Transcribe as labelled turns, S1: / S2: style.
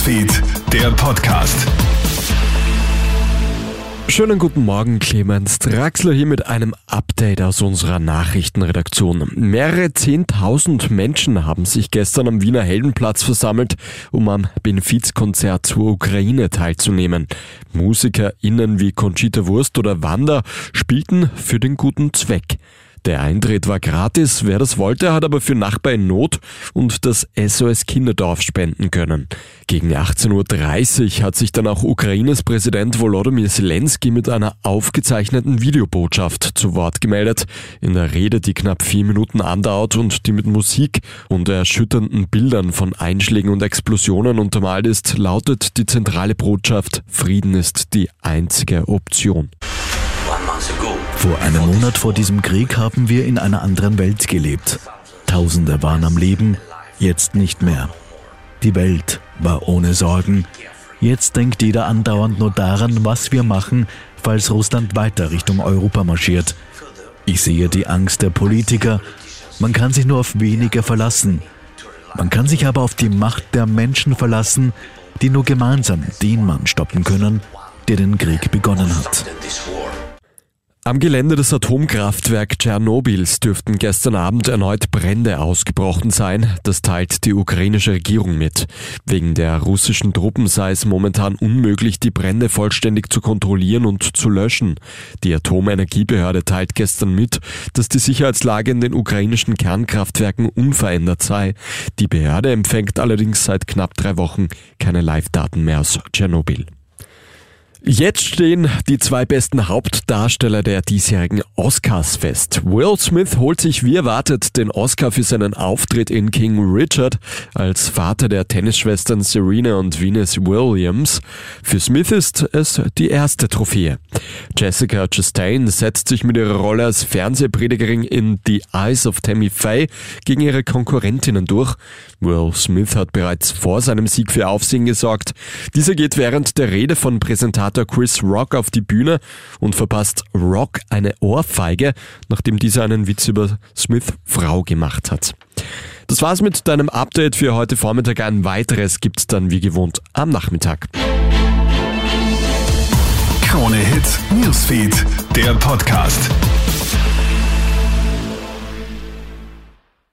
S1: Newsfeed, der Podcast.
S2: Schönen guten Morgen, Clemens Draxler hier mit einem Update aus unserer Nachrichtenredaktion. Mehrere Zehntausend Menschen haben sich gestern am Wiener Heldenplatz versammelt, um am Benefizkonzert zur Ukraine teilzunehmen. MusikerInnen wie Conchita Wurst oder Wanda spielten für den guten Zweck. Der Eintritt war gratis, wer das wollte, hat aber für Nachbar in Not und das SOS Kinderdorf spenden können. Gegen 18.30 Uhr hat sich dann auch Ukraines Präsident Volodymyr Zelensky mit einer aufgezeichneten Videobotschaft zu Wort gemeldet. In der Rede, die knapp vier Minuten andauert und die mit Musik und erschütternden Bildern von Einschlägen und Explosionen untermalt ist, lautet die zentrale Botschaft, Frieden ist die einzige Option.
S3: Vor einem Monat vor diesem Krieg haben wir in einer anderen Welt gelebt. Tausende waren am Leben, jetzt nicht mehr. Die Welt war ohne Sorgen. Jetzt denkt jeder andauernd nur daran, was wir machen, falls Russland weiter Richtung Europa marschiert. Ich sehe die Angst der Politiker. Man kann sich nur auf wenige verlassen. Man kann sich aber auf die Macht der Menschen verlassen, die nur gemeinsam den Mann stoppen können, der den Krieg begonnen hat.
S2: Am Gelände des Atomkraftwerk Tschernobyls dürften gestern Abend erneut Brände ausgebrochen sein. Das teilt die ukrainische Regierung mit. Wegen der russischen Truppen sei es momentan unmöglich, die Brände vollständig zu kontrollieren und zu löschen. Die Atomenergiebehörde teilt gestern mit, dass die Sicherheitslage in den ukrainischen Kernkraftwerken unverändert sei. Die Behörde empfängt allerdings seit knapp drei Wochen keine Live-Daten mehr aus Tschernobyl. Jetzt stehen die zwei besten Hauptdarsteller der diesjährigen Oscars fest. Will Smith holt sich wie erwartet den Oscar für seinen Auftritt in King Richard als Vater der Tennisschwestern Serena und Venus Williams. Für Smith ist es die erste Trophäe. Jessica Chastain setzt sich mit ihrer Rolle als Fernsehpredigerin in The Eyes of Tammy Faye gegen ihre Konkurrentinnen durch. Will Smith hat bereits vor seinem Sieg für Aufsehen gesorgt. Dieser geht während der Rede von Präsentator Moderator Chris Rock auf die Bühne und verpasst Rock eine Ohrfeige, nachdem dieser einen Witz über Smith Frau gemacht hat. Das war's mit deinem Update für heute Vormittag. Ein weiteres gibt's dann wie gewohnt am Nachmittag.
S1: Krone Hits, Newsfeed, der Podcast.